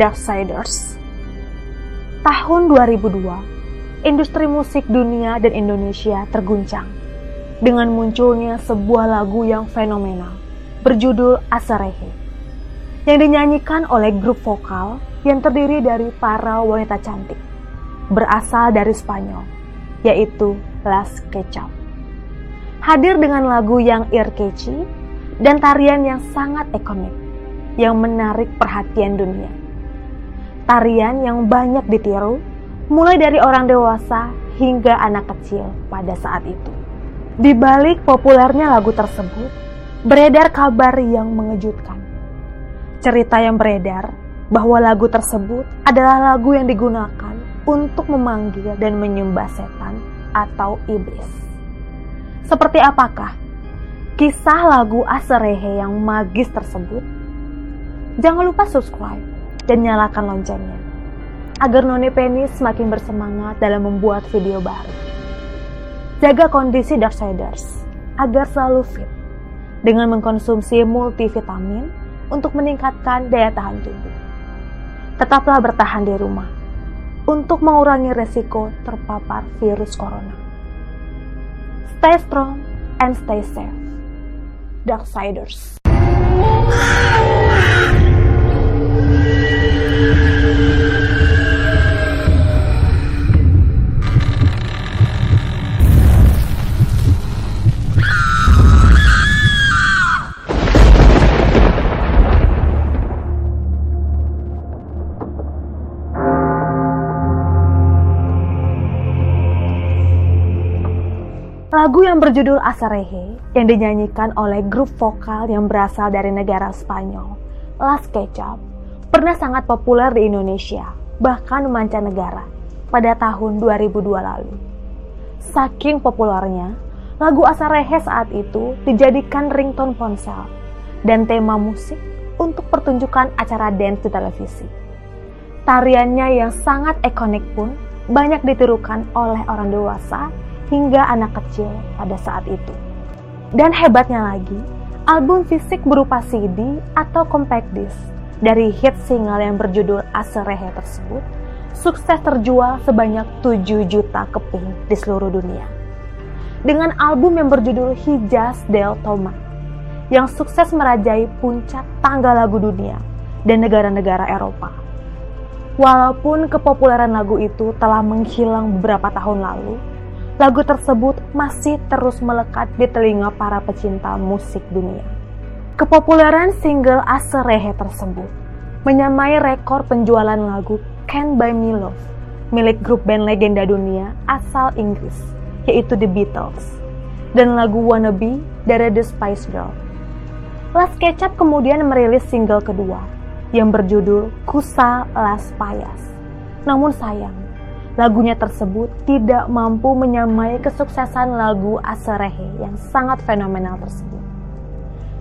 Darksiders. Tahun 2002, industri musik dunia dan Indonesia terguncang dengan munculnya sebuah lagu yang fenomenal berjudul Asarehe yang dinyanyikan oleh grup vokal yang terdiri dari para wanita cantik berasal dari Spanyol yaitu Las Ketchup. Hadir dengan lagu yang ear catchy dan tarian yang sangat ikonik yang menarik perhatian dunia. Tarian yang banyak ditiru mulai dari orang dewasa hingga anak kecil pada saat itu. Di balik populernya lagu tersebut, beredar kabar yang mengejutkan. Cerita yang beredar bahwa lagu tersebut adalah lagu yang digunakan untuk memanggil dan menyembah setan atau iblis. Seperti apakah kisah lagu Aserehe yang magis tersebut? Jangan lupa subscribe dan nyalakan loncengnya agar Noni Penny semakin bersemangat dalam membuat video baru. Jaga kondisi Darksiders agar selalu fit dengan mengkonsumsi multivitamin untuk meningkatkan daya tahan tubuh. Tetaplah bertahan di rumah untuk mengurangi resiko terpapar virus corona. Stay strong and stay safe. Darksiders. Berjudul Asarehe yang dinyanyikan oleh grup vokal yang berasal dari negara Spanyol, Las Ketchup, pernah sangat populer di Indonesia, bahkan mancanegara, pada tahun 2002 lalu. Saking populernya, lagu Asarehe saat itu dijadikan ringtone ponsel dan tema musik untuk pertunjukan acara dance di televisi. Tariannya yang sangat ikonik pun banyak ditirukan oleh orang dewasa hingga anak kecil pada saat itu. Dan hebatnya lagi, album fisik berupa CD atau compact disc dari hit single yang berjudul Aserehe tersebut sukses terjual sebanyak 7 juta keping di seluruh dunia. Dengan album yang berjudul Hijas del Toma yang sukses merajai puncak tangga lagu dunia dan negara-negara Eropa. Walaupun kepopuleran lagu itu telah menghilang beberapa tahun lalu, lagu tersebut masih terus melekat di telinga para pecinta musik dunia. Kepopuleran single Aserehe tersebut menyamai rekor penjualan lagu Can't Buy Me Love milik grup band legenda dunia asal Inggris, yaitu The Beatles, dan lagu Wannabe dari The Spice Girl. Las Ketchup kemudian merilis single kedua yang berjudul Kusa Las Payas. Namun sayang, lagunya tersebut tidak mampu menyamai kesuksesan lagu Aserehe yang sangat fenomenal tersebut.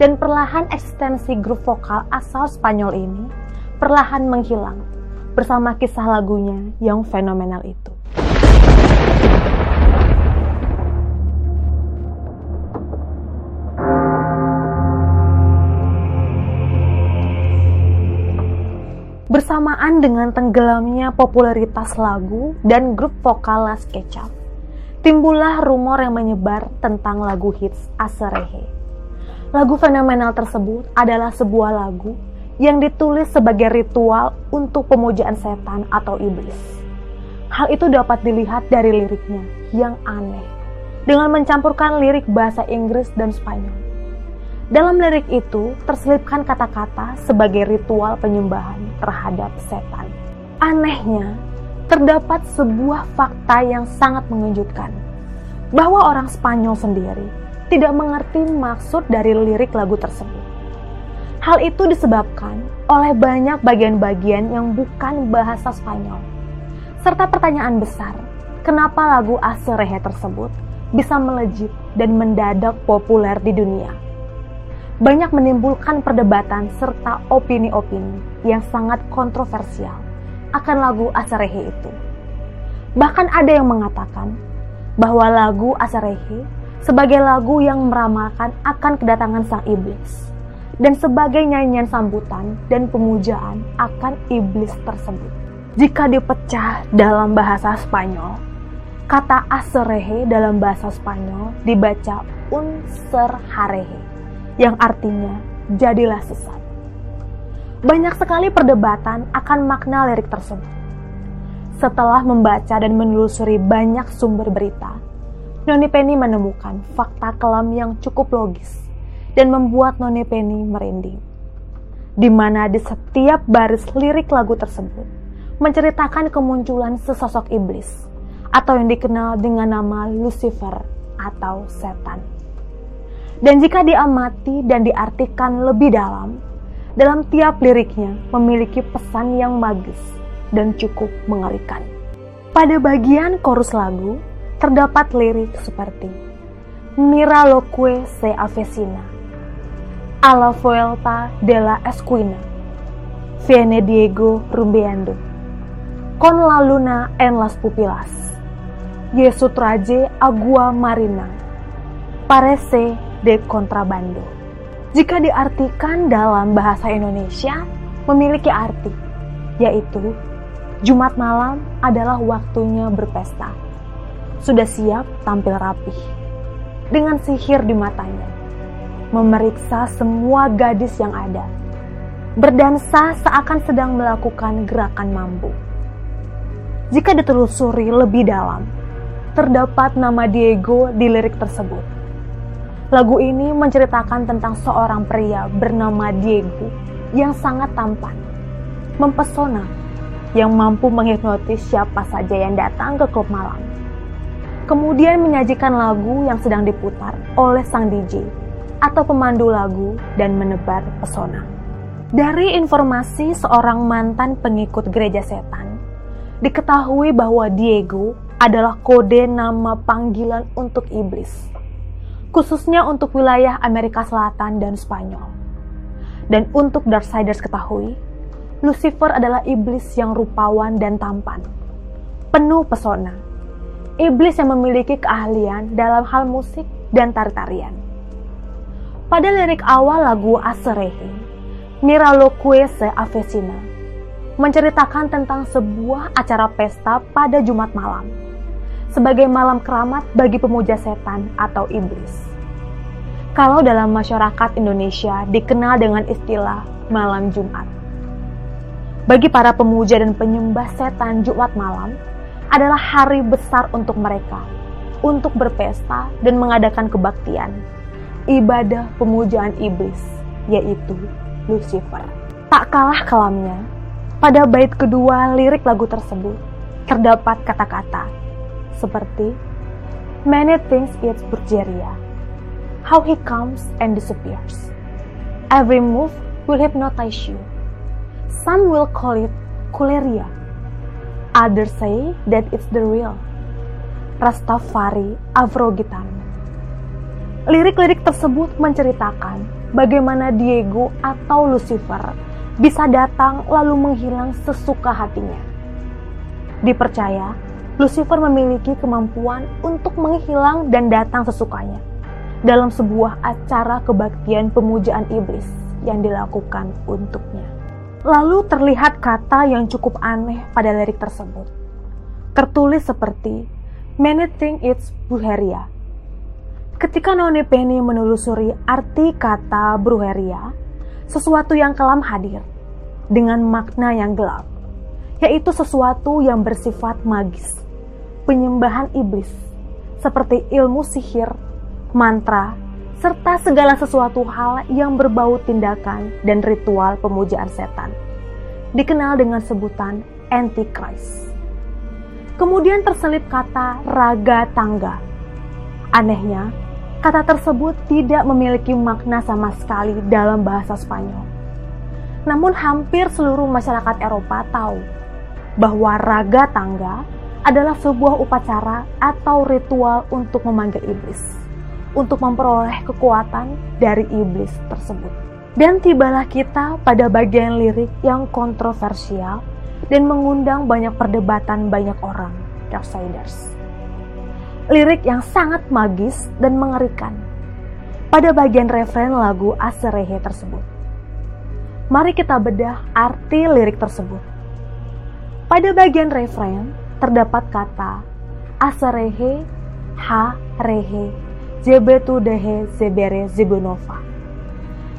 Dan perlahan eksistensi grup vokal asal Spanyol ini perlahan menghilang bersama kisah lagunya yang fenomenal itu. Bersamaan dengan tenggelamnya popularitas lagu dan grup vokal Las Ketchup. Timbullah rumor yang menyebar tentang lagu hits Aserehe. Lagu fenomenal tersebut adalah sebuah lagu yang ditulis sebagai ritual untuk pemujaan setan atau iblis. Hal itu dapat dilihat dari liriknya yang aneh, dengan mencampurkan lirik bahasa Inggris dan Spanyol. Dalam lirik itu terselipkan kata-kata sebagai ritual penyembahan terhadap setan. Anehnya, terdapat sebuah fakta yang sangat mengejutkan, bahwa orang Spanyol sendiri tidak mengerti maksud dari lirik lagu tersebut. Hal itu disebabkan oleh banyak bagian-bagian yang bukan bahasa Spanyol, serta pertanyaan besar, kenapa lagu Aserehe tersebut bisa melejit dan mendadak populer di dunia banyak menimbulkan perdebatan serta opini-opini yang sangat kontroversial akan lagu Asarehe itu. Bahkan ada yang mengatakan bahwa lagu Asarehe sebagai lagu yang meramalkan akan kedatangan sang iblis dan sebagai nyanyian sambutan dan pemujaan akan iblis tersebut. Jika dipecah dalam bahasa Spanyol, kata aserehe dalam bahasa Spanyol dibaca unserharehe, yang artinya jadilah sesat. Banyak sekali perdebatan akan makna lirik tersebut. Setelah membaca dan menelusuri banyak sumber berita, Noni Penny menemukan fakta kelam yang cukup logis dan membuat Noni Penny merinding. Di mana di setiap baris lirik lagu tersebut menceritakan kemunculan sesosok iblis atau yang dikenal dengan nama Lucifer atau setan. Dan jika diamati dan diartikan lebih dalam, dalam tiap liriknya memiliki pesan yang magis dan cukup mengerikan. Pada bagian chorus lagu, terdapat lirik seperti Mira loque se avecina, a la vuelta de la esquina, viene Diego rumbeando, con la luna en las pupilas, Yesu traje agua marina, parece de contrabando. Jika diartikan dalam bahasa Indonesia, memiliki arti, yaitu Jumat malam adalah waktunya berpesta. Sudah siap tampil rapih, dengan sihir di matanya memeriksa semua gadis yang ada. Berdansa seakan sedang melakukan gerakan mampu. Jika ditelusuri lebih dalam, terdapat nama Diego di lirik tersebut. Lagu ini menceritakan tentang seorang pria bernama Diego yang sangat tampan, mempesona, yang mampu menghipnotis siapa saja yang datang ke klub malam. Kemudian menyajikan lagu yang sedang diputar oleh sang DJ atau pemandu lagu dan menebar pesona. Dari informasi seorang mantan pengikut gereja setan, diketahui bahwa Diego adalah kode nama panggilan untuk iblis, khususnya untuk wilayah Amerika Selatan dan Spanyol. Dan untuk Darksiders ketahui, Lucifer adalah iblis yang rupawan dan tampan, penuh pesona. Iblis yang memiliki keahlian dalam hal musik dan tari-tarian pada lirik awal lagu Aserehi, Mira se Avecina menceritakan tentang sebuah acara pesta pada Jumat malam sebagai malam keramat bagi pemuja setan atau iblis. Kalau dalam masyarakat Indonesia dikenal dengan istilah malam Jumat. Bagi para pemuja dan penyembah setan Jumat malam adalah hari besar untuk mereka untuk berpesta dan mengadakan kebaktian ibadah pemujaan iblis, yaitu Lucifer. Tak kalah kelamnya, pada bait kedua lirik lagu tersebut terdapat kata-kata seperti Many things it's Burgeria, how he comes and disappears. Every move will hypnotize you. Some will call it kuleria. Others say that it's the real Rastafari Avrogitan. Lirik-lirik tersebut menceritakan bagaimana Diego atau Lucifer bisa datang lalu menghilang sesuka hatinya. Dipercaya, Lucifer memiliki kemampuan untuk menghilang dan datang sesukanya dalam sebuah acara kebaktian pemujaan iblis yang dilakukan untuknya. Lalu terlihat kata yang cukup aneh pada lirik tersebut. Tertulis seperti, Many think it's buheria, Ketika Noni Penny menelusuri arti kata bruheria, sesuatu yang kelam hadir dengan makna yang gelap, yaitu sesuatu yang bersifat magis, penyembahan iblis, seperti ilmu sihir, mantra, serta segala sesuatu hal yang berbau tindakan dan ritual pemujaan setan. Dikenal dengan sebutan Antichrist. Kemudian terselip kata raga tangga. Anehnya, Kata tersebut tidak memiliki makna sama sekali dalam bahasa Spanyol. Namun hampir seluruh masyarakat Eropa tahu bahwa raga tangga adalah sebuah upacara atau ritual untuk memanggil iblis, untuk memperoleh kekuatan dari iblis tersebut. Dan tibalah kita pada bagian lirik yang kontroversial dan mengundang banyak perdebatan banyak orang, Darksiders lirik yang sangat magis dan mengerikan. pada bagian referen lagu Aserehe tersebut. Mari kita bedah arti lirik tersebut. Pada bagian referen terdapat kata Aserehe, Ha, Rehe, Zebetu Dehe, Zebere, Zebunova.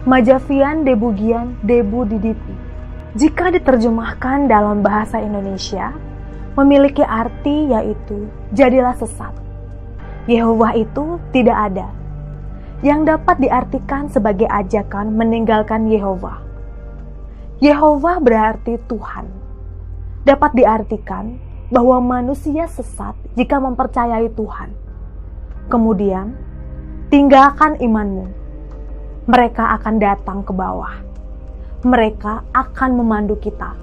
Majavian, Debugian, Debu Didipi. Jika diterjemahkan dalam bahasa Indonesia, memiliki arti yaitu jadilah sesat. Yehova itu tidak ada, yang dapat diartikan sebagai ajakan meninggalkan Yehova. Yehova berarti Tuhan. Dapat diartikan bahwa manusia sesat jika mempercayai Tuhan. Kemudian, tinggalkan imanmu. Mereka akan datang ke bawah. Mereka akan memandu kita.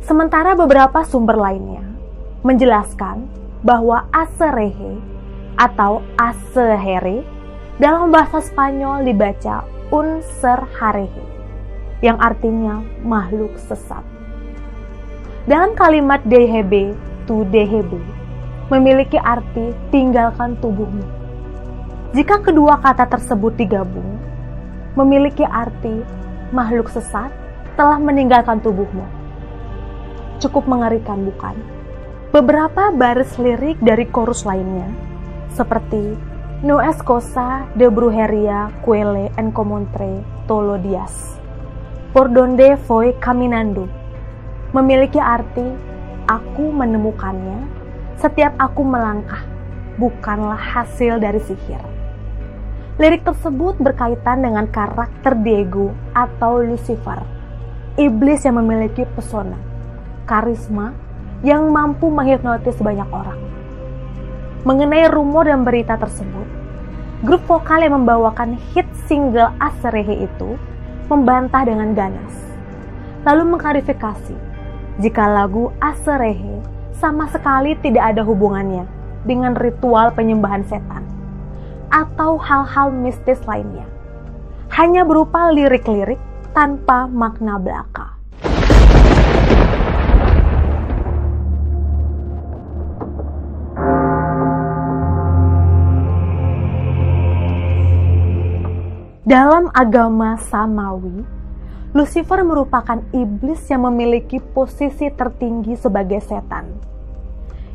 Sementara beberapa sumber lainnya menjelaskan bahwa aserehe atau asehere dalam bahasa Spanyol dibaca unser harehe, yang artinya makhluk sesat. Dalam kalimat dehebe tu dehebe, memiliki arti tinggalkan tubuhmu. Jika kedua kata tersebut digabung, memiliki arti makhluk sesat telah meninggalkan tubuhmu. Cukup mengerikan bukan? Beberapa baris lirik dari chorus lainnya, seperti No es cosa de brujería cuele encontré tolo días. Por donde foi caminando. Memiliki arti aku menemukannya setiap aku melangkah, bukanlah hasil dari sihir. Lirik tersebut berkaitan dengan karakter Diego atau Lucifer, iblis yang memiliki pesona, karisma yang mampu menghipnotis banyak orang mengenai rumor dan berita tersebut. Grup vokal yang membawakan hit single Aserehe itu membantah dengan ganas. Lalu mengklarifikasi jika lagu Aserehe sama sekali tidak ada hubungannya dengan ritual penyembahan setan atau hal-hal mistis lainnya. Hanya berupa lirik-lirik tanpa makna belaka. Dalam agama Samawi, Lucifer merupakan iblis yang memiliki posisi tertinggi sebagai setan,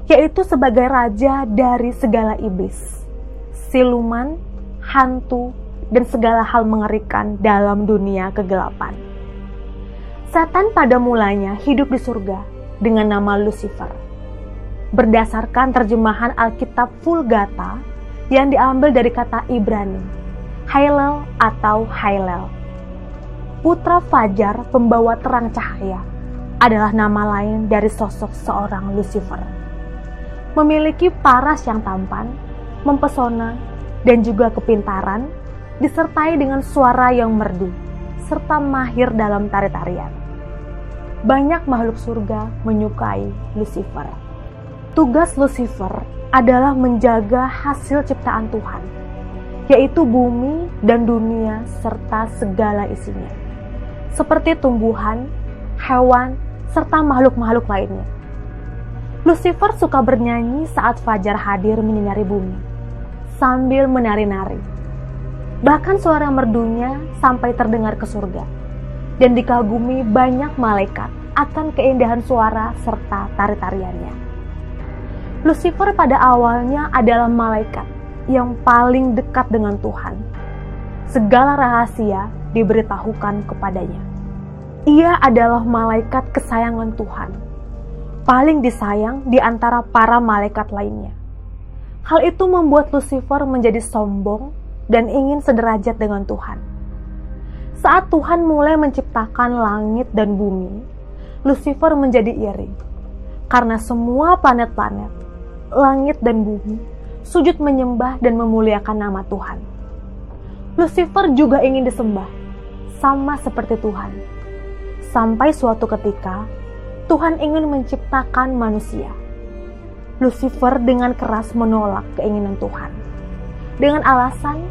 yaitu sebagai raja dari segala iblis, siluman, hantu, dan segala hal mengerikan dalam dunia kegelapan. Setan pada mulanya hidup di surga dengan nama Lucifer. Berdasarkan terjemahan Alkitab Vulgata yang diambil dari kata Ibrani, Hailel atau Hailel. Putra Fajar pembawa terang cahaya adalah nama lain dari sosok seorang Lucifer. Memiliki paras yang tampan, mempesona, dan juga kepintaran, disertai dengan suara yang merdu, serta mahir dalam tari-tarian. Banyak makhluk surga menyukai Lucifer. Tugas Lucifer adalah menjaga hasil ciptaan Tuhan yaitu bumi dan dunia serta segala isinya, seperti tumbuhan, hewan, serta makhluk-makhluk lainnya. Lucifer suka bernyanyi saat fajar hadir menyinari bumi, sambil menari-nari. Bahkan suara merdunya sampai terdengar ke surga, dan dikagumi banyak malaikat akan keindahan suara serta tari-tariannya. Lucifer pada awalnya adalah malaikat yang paling dekat dengan Tuhan. Segala rahasia diberitahukan kepadanya. Ia adalah malaikat kesayangan Tuhan, paling disayang di antara para malaikat lainnya. Hal itu membuat Lucifer menjadi sombong dan ingin sederajat dengan Tuhan. Saat Tuhan mulai menciptakan langit dan bumi, Lucifer menjadi iri karena semua planet-planet, langit dan bumi sujud menyembah dan memuliakan nama Tuhan. Lucifer juga ingin disembah, sama seperti Tuhan. Sampai suatu ketika, Tuhan ingin menciptakan manusia. Lucifer dengan keras menolak keinginan Tuhan. Dengan alasan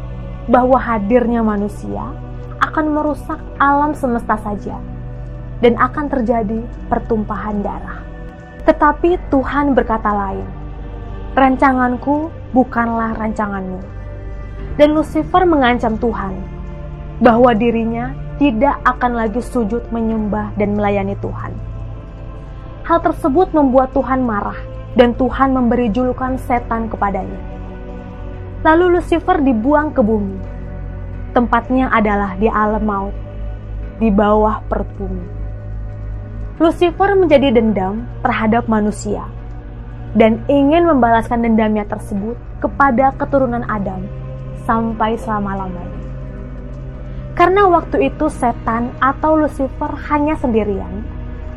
bahwa hadirnya manusia akan merusak alam semesta saja dan akan terjadi pertumpahan darah. Tetapi Tuhan berkata lain, rancanganku bukanlah rancanganmu. dan Lucifer mengancam Tuhan bahwa dirinya tidak akan lagi sujud menyembah dan melayani Tuhan. Hal tersebut membuat Tuhan marah dan Tuhan memberi julukan setan kepadanya. Lalu Lucifer dibuang ke bumi. Tempatnya adalah di alam maut, di bawah perut bumi. Lucifer menjadi dendam terhadap manusia dan ingin membalaskan dendamnya tersebut kepada keturunan Adam sampai selama-lamanya. Karena waktu itu setan atau Lucifer hanya sendirian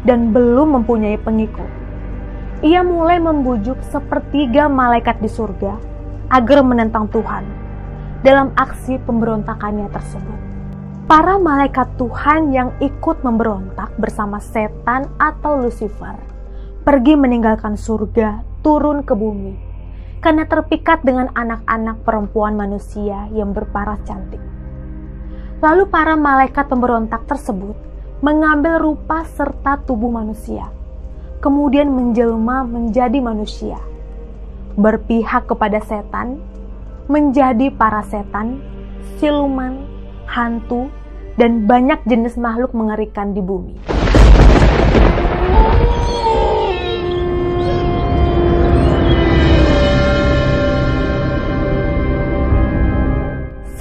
dan belum mempunyai pengikut. Ia mulai membujuk sepertiga malaikat di surga agar menentang Tuhan dalam aksi pemberontakannya tersebut. Para malaikat Tuhan yang ikut memberontak bersama setan atau Lucifer pergi meninggalkan surga turun ke bumi karena terpikat dengan anak-anak perempuan manusia yang berparas cantik. Lalu para malaikat pemberontak tersebut mengambil rupa serta tubuh manusia, kemudian menjelma menjadi manusia, berpihak kepada setan, menjadi para setan, siluman, hantu, dan banyak jenis makhluk mengerikan di bumi.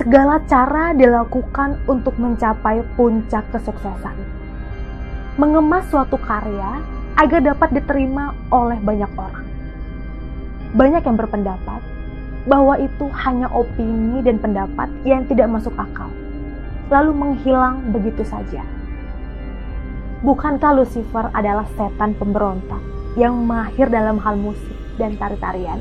Segala cara dilakukan untuk mencapai puncak kesuksesan. Mengemas suatu karya agar dapat diterima oleh banyak orang. Banyak yang berpendapat bahwa itu hanya opini dan pendapat yang tidak masuk akal, lalu menghilang begitu saja. Bukankah Lucifer adalah setan pemberontak yang mahir dalam hal musik dan tari-tarian?